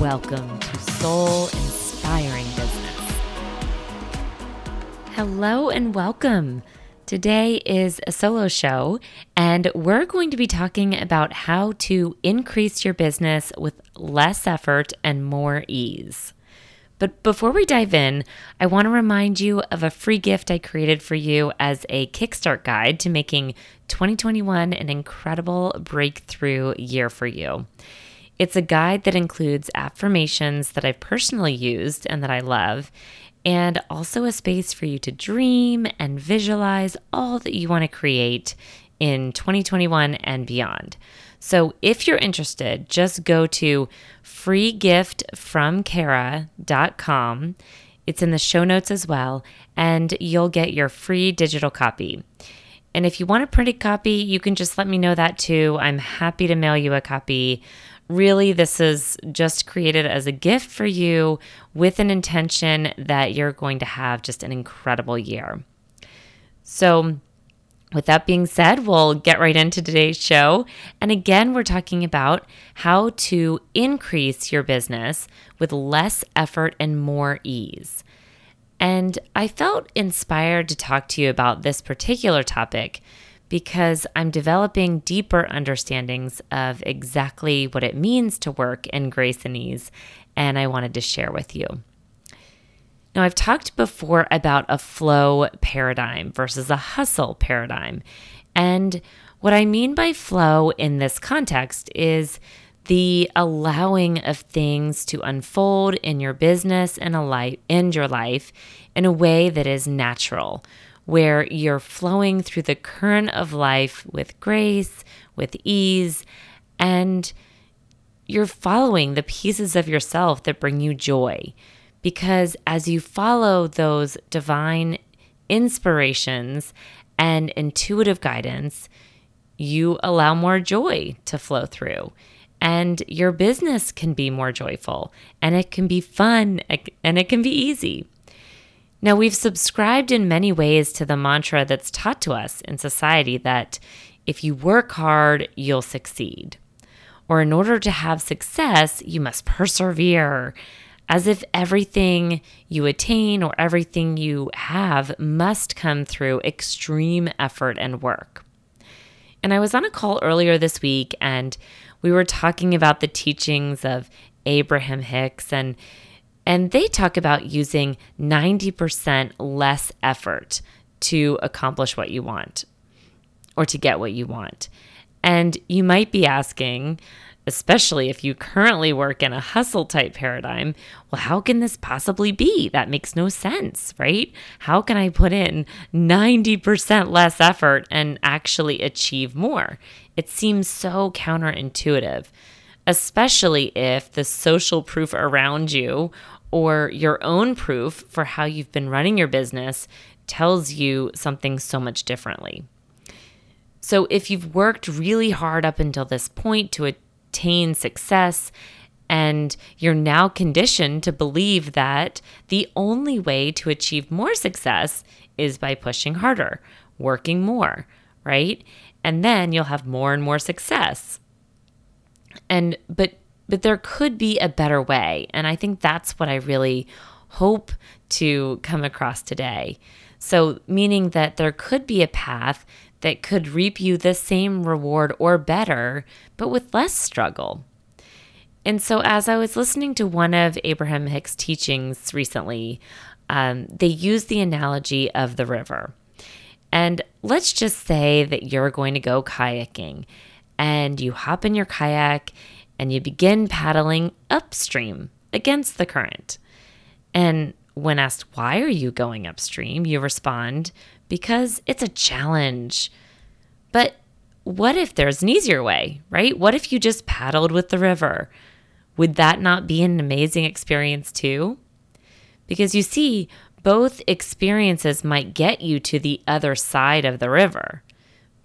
Welcome to Soul Inspiring Business. Hello and welcome. Today is a solo show, and we're going to be talking about how to increase your business with less effort and more ease. But before we dive in, I want to remind you of a free gift I created for you as a Kickstart guide to making 2021 an incredible breakthrough year for you. It's a guide that includes affirmations that I've personally used and that I love, and also a space for you to dream and visualize all that you want to create in 2021 and beyond. So if you're interested, just go to freegiftfromkara.com. It's in the show notes as well, and you'll get your free digital copy. And if you want a printed copy, you can just let me know that too. I'm happy to mail you a copy. Really, this is just created as a gift for you with an intention that you're going to have just an incredible year. So, with that being said, we'll get right into today's show. And again, we're talking about how to increase your business with less effort and more ease. And I felt inspired to talk to you about this particular topic because I'm developing deeper understandings of exactly what it means to work in grace and ease, and I wanted to share with you. Now, I've talked before about a flow paradigm versus a hustle paradigm. And what I mean by flow in this context is the allowing of things to unfold in your business and a life in your life in a way that is natural, where you're flowing through the current of life with grace, with ease, and you're following the pieces of yourself that bring you joy. Because as you follow those divine inspirations and intuitive guidance, you allow more joy to flow through. And your business can be more joyful and it can be fun and it can be easy. Now, we've subscribed in many ways to the mantra that's taught to us in society that if you work hard, you'll succeed. Or in order to have success, you must persevere as if everything you attain or everything you have must come through extreme effort and work. And I was on a call earlier this week and we were talking about the teachings of Abraham Hicks and and they talk about using 90% less effort to accomplish what you want or to get what you want. And you might be asking, especially if you currently work in a hustle type paradigm, well, how can this possibly be? That makes no sense, right? How can I put in 90% less effort and actually achieve more? It seems so counterintuitive, especially if the social proof around you or your own proof for how you've been running your business tells you something so much differently. So, if you've worked really hard up until this point to attain success. And you're now conditioned to believe that the only way to achieve more success is by pushing harder, working more, right? And then you'll have more and more success. And, but, but there could be a better way. And I think that's what I really hope to come across today. So, meaning that there could be a path that could reap you the same reward or better, but with less struggle. And so, as I was listening to one of Abraham Hicks' teachings recently, um, they used the analogy of the river. And let's just say that you're going to go kayaking and you hop in your kayak and you begin paddling upstream against the current. And when asked, Why are you going upstream? you respond, because it's a challenge. But what if there's an easier way, right? What if you just paddled with the river? would that not be an amazing experience too? Because you see, both experiences might get you to the other side of the river,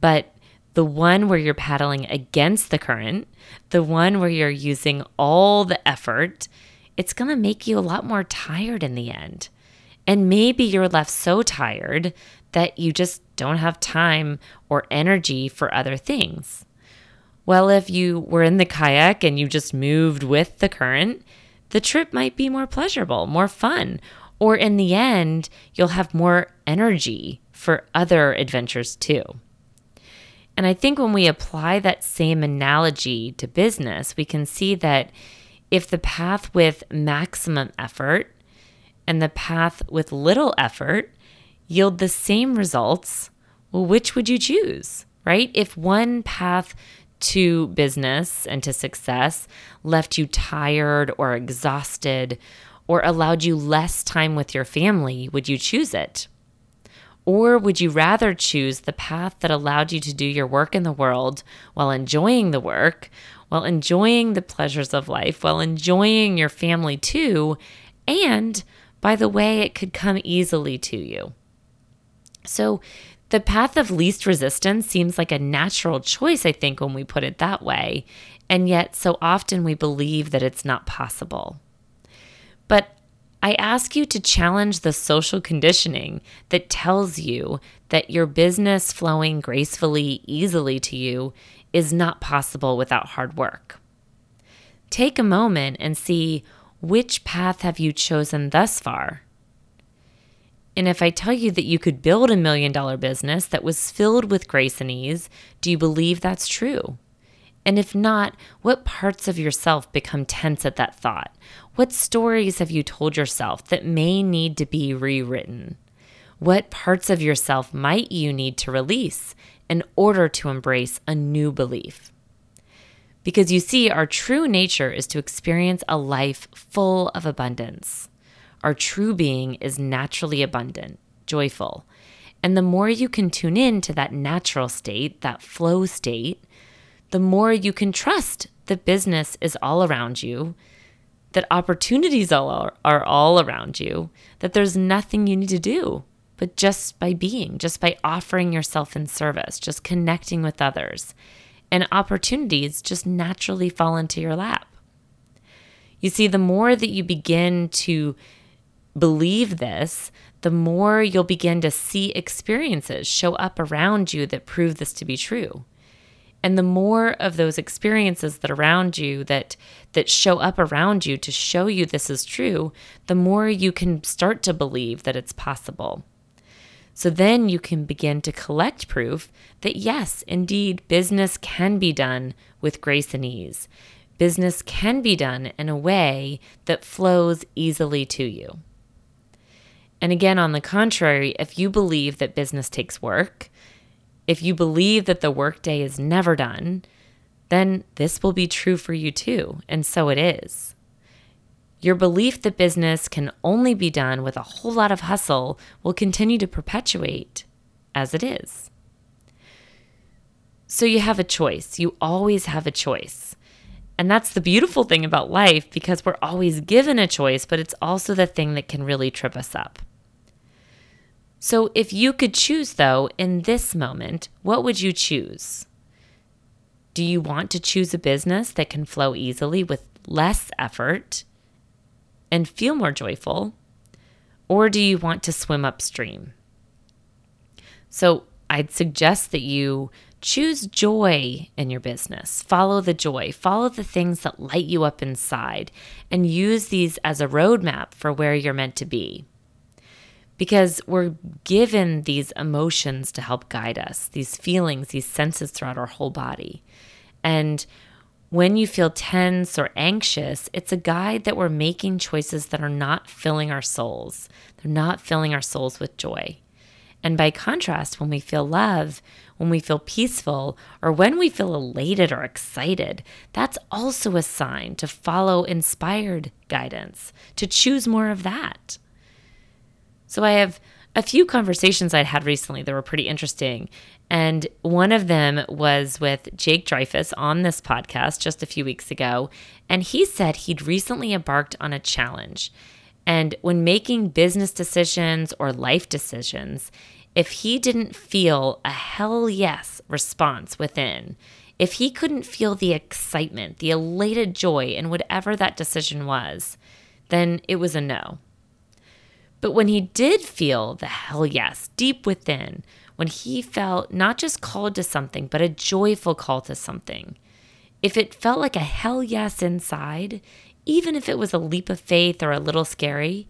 but the one where you're paddling against the current, the one where you're using all the effort, it's going to make you a lot more tired in the end. And maybe you're left so tired that you just don't have time or energy for other things. Well, if you were in the kayak and you just moved with the current, the trip might be more pleasurable, more fun, or in the end, you'll have more energy for other adventures too. And I think when we apply that same analogy to business, we can see that if the path with maximum effort and the path with little effort yield the same results, well, which would you choose, right? If one path to business and to success left you tired or exhausted or allowed you less time with your family, would you choose it? Or would you rather choose the path that allowed you to do your work in the world while enjoying the work, while enjoying the pleasures of life, while enjoying your family too? And by the way, it could come easily to you. So, the path of least resistance seems like a natural choice, I think, when we put it that way. And yet, so often we believe that it's not possible. But I ask you to challenge the social conditioning that tells you that your business flowing gracefully, easily to you is not possible without hard work. Take a moment and see which path have you chosen thus far? And if I tell you that you could build a million dollar business that was filled with grace and ease, do you believe that's true? And if not, what parts of yourself become tense at that thought? What stories have you told yourself that may need to be rewritten? What parts of yourself might you need to release in order to embrace a new belief? Because you see, our true nature is to experience a life full of abundance. Our true being is naturally abundant, joyful. And the more you can tune in to that natural state, that flow state, the more you can trust that business is all around you, that opportunities are, are all around you, that there's nothing you need to do, but just by being, just by offering yourself in service, just connecting with others, and opportunities just naturally fall into your lap. You see, the more that you begin to believe this, the more you'll begin to see experiences show up around you that prove this to be true. And the more of those experiences that around you that that show up around you to show you this is true the more you can start to believe that it's possible. So then you can begin to collect proof that yes indeed business can be done with grace and ease. Business can be done in a way that flows easily to you and again on the contrary if you believe that business takes work if you believe that the workday is never done, then this will be true for you too, and so it is. Your belief that business can only be done with a whole lot of hustle will continue to perpetuate as it is. So you have a choice. You always have a choice. And that's the beautiful thing about life because we're always given a choice, but it's also the thing that can really trip us up. So, if you could choose, though, in this moment, what would you choose? Do you want to choose a business that can flow easily with less effort and feel more joyful? Or do you want to swim upstream? So, I'd suggest that you choose joy in your business. Follow the joy, follow the things that light you up inside, and use these as a roadmap for where you're meant to be because we're given these emotions to help guide us, these feelings, these senses throughout our whole body. And when you feel tense or anxious, it's a guide that we're making choices that are not filling our souls. They're not filling our souls with joy. And by contrast, when we feel love, when we feel peaceful, or when we feel elated or excited, that's also a sign to follow inspired guidance, to choose more of that. So I have a few conversations I'd had recently that were pretty interesting. And one of them was with Jake Dreyfus on this podcast just a few weeks ago. And he said he'd recently embarked on a challenge. And when making business decisions or life decisions, if he didn't feel a hell yes response within, if he couldn't feel the excitement, the elated joy in whatever that decision was, then it was a no. But when he did feel the hell yes deep within, when he felt not just called to something, but a joyful call to something, if it felt like a hell yes inside, even if it was a leap of faith or a little scary,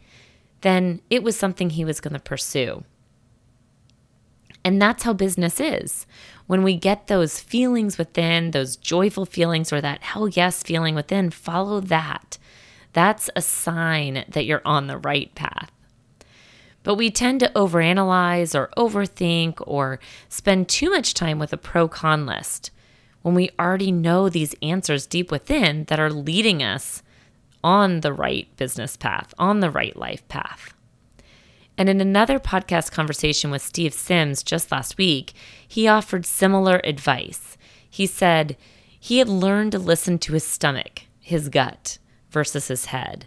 then it was something he was going to pursue. And that's how business is. When we get those feelings within, those joyful feelings, or that hell yes feeling within, follow that. That's a sign that you're on the right path. But we tend to overanalyze or overthink or spend too much time with a pro con list when we already know these answers deep within that are leading us on the right business path, on the right life path. And in another podcast conversation with Steve Sims just last week, he offered similar advice. He said he had learned to listen to his stomach, his gut, versus his head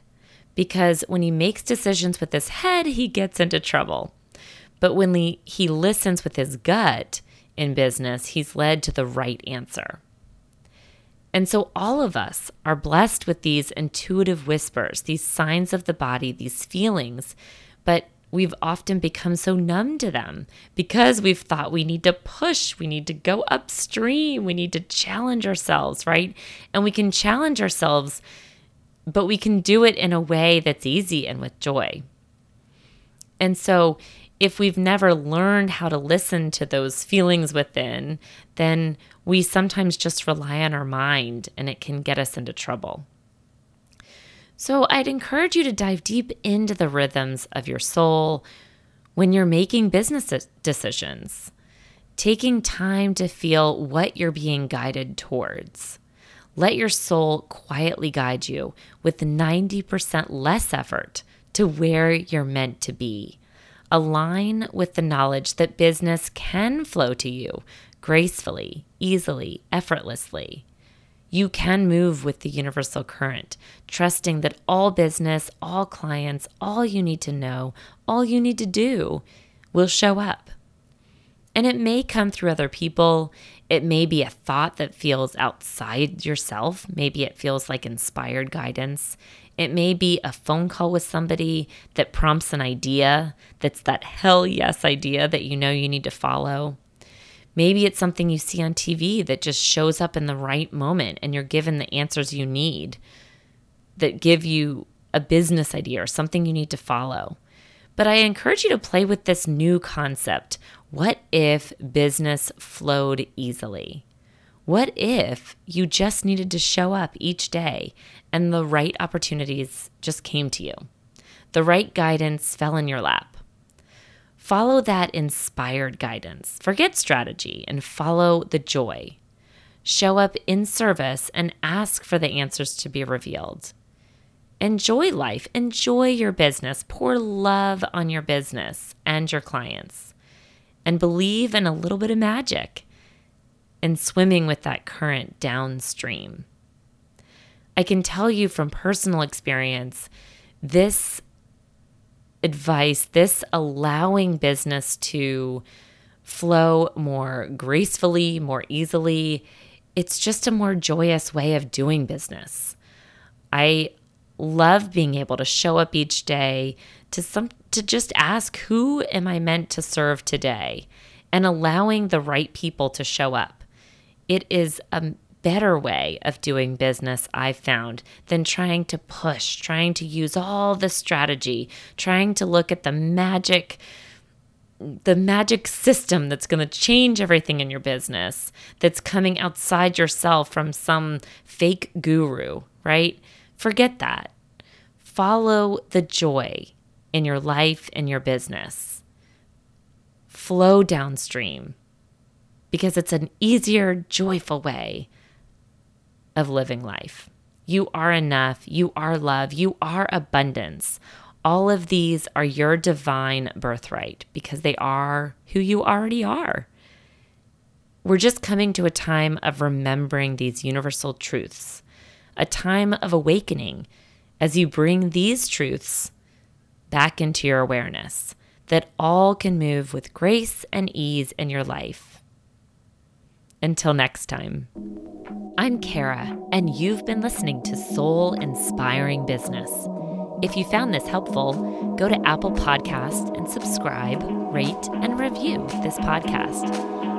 because when he makes decisions with his head, he gets into trouble. But when he, he listens with his gut in business, he's led to the right answer. And so, all of us are blessed with these intuitive whispers, these signs of the body, these feelings, but we've often become so numb to them because we've thought we need to push, we need to go upstream, we need to challenge ourselves, right? And we can challenge ourselves but we can do it in a way that's easy and with joy. And so, if we've never learned how to listen to those feelings within, then we sometimes just rely on our mind and it can get us into trouble. So, I'd encourage you to dive deep into the rhythms of your soul when you're making business decisions, taking time to feel what you're being guided towards. Let your soul quietly guide you with 90% less effort to where you're meant to be. Align with the knowledge that business can flow to you gracefully, easily, effortlessly. You can move with the universal current, trusting that all business, all clients, all you need to know, all you need to do will show up. And it may come through other people. It may be a thought that feels outside yourself. Maybe it feels like inspired guidance. It may be a phone call with somebody that prompts an idea that's that hell yes idea that you know you need to follow. Maybe it's something you see on TV that just shows up in the right moment and you're given the answers you need that give you a business idea or something you need to follow. But I encourage you to play with this new concept. What if business flowed easily? What if you just needed to show up each day and the right opportunities just came to you? The right guidance fell in your lap. Follow that inspired guidance. Forget strategy and follow the joy. Show up in service and ask for the answers to be revealed. Enjoy life, enjoy your business, pour love on your business and your clients, and believe in a little bit of magic and swimming with that current downstream. I can tell you from personal experience, this advice, this allowing business to flow more gracefully, more easily, it's just a more joyous way of doing business. I love being able to show up each day to some to just ask who am I meant to serve today and allowing the right people to show up. It is a better way of doing business I've found than trying to push, trying to use all the strategy, trying to look at the magic the magic system that's going to change everything in your business that's coming outside yourself from some fake guru, right? Forget that. Follow the joy in your life and your business. Flow downstream because it's an easier, joyful way of living life. You are enough. You are love. You are abundance. All of these are your divine birthright because they are who you already are. We're just coming to a time of remembering these universal truths, a time of awakening as you bring these truths back into your awareness that all can move with grace and ease in your life. Until next time. I'm Kara, and you've been listening to Soul Inspiring Business. If you found this helpful, go to Apple Podcast and subscribe, rate, and review this podcast.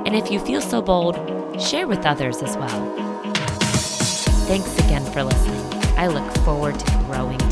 And if you feel so bold, share with others as well. Thanks again for listening. I look forward to growing